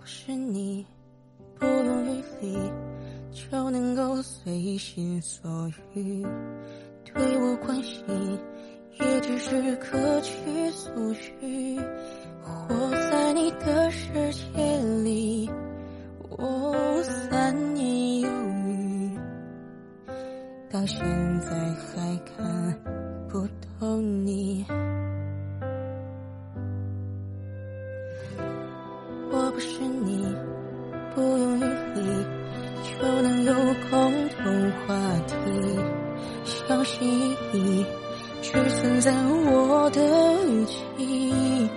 不是你，不用余力就能够随心所欲，对我关心也只是各取所需。活在你的世界里，我三年有余，到现在还看不透你。就能有共同话题，小心翼翼只存在我的语气。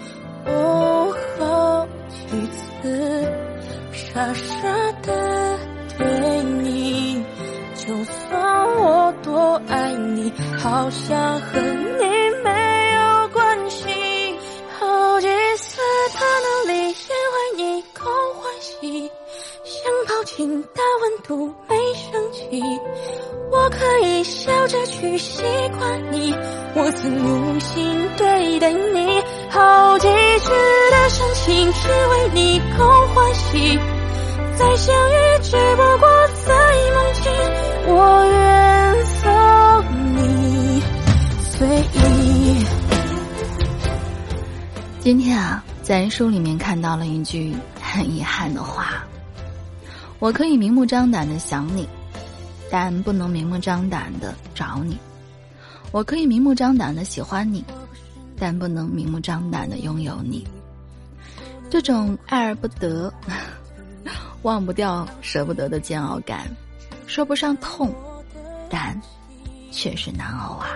哦，好几次傻傻的对你，就算我多爱你，好像很想抱紧的温度没升起，我可以笑着去习惯你，我曾用心对待你。好几句的深情，只为你够欢喜。再相遇，只不过在梦境。我愿送你随意。今天啊，在书里面看到了一句很遗憾的话：我可以明目张胆的想你，但不能明目张胆的找你；我可以明目张胆的喜欢你。但不能明目张胆的拥有你，这种爱而不得、忘不掉、舍不得的煎熬感，说不上痛，但确实难熬啊。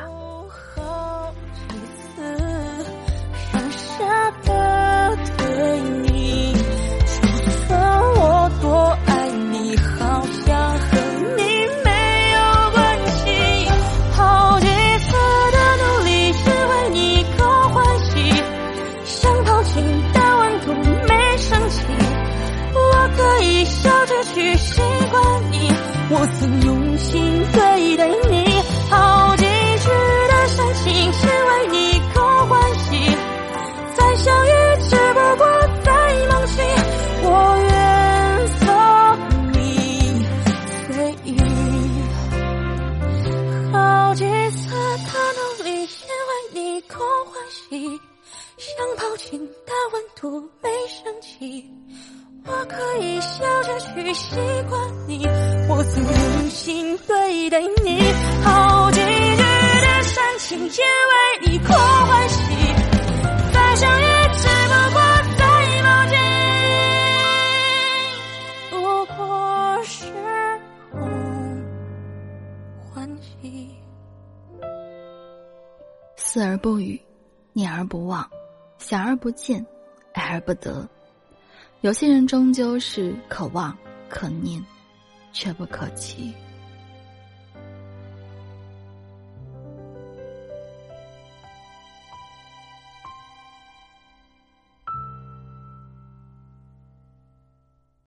我曾用心对待你，好几句的深情是为你够欢喜。再相遇只不过在梦境，我愿送你随意。好几次的努力也为你够欢喜，想抱紧的温度没升起。我可以笑着去习惯你，我曾用心对待你，好几句的煽情也为你空欢喜。再相遇只不过在梦境，不过是梦欢喜。思而不语，念而不忘，想而不见，爱而不得。有些人终究是可望可念，却不可及。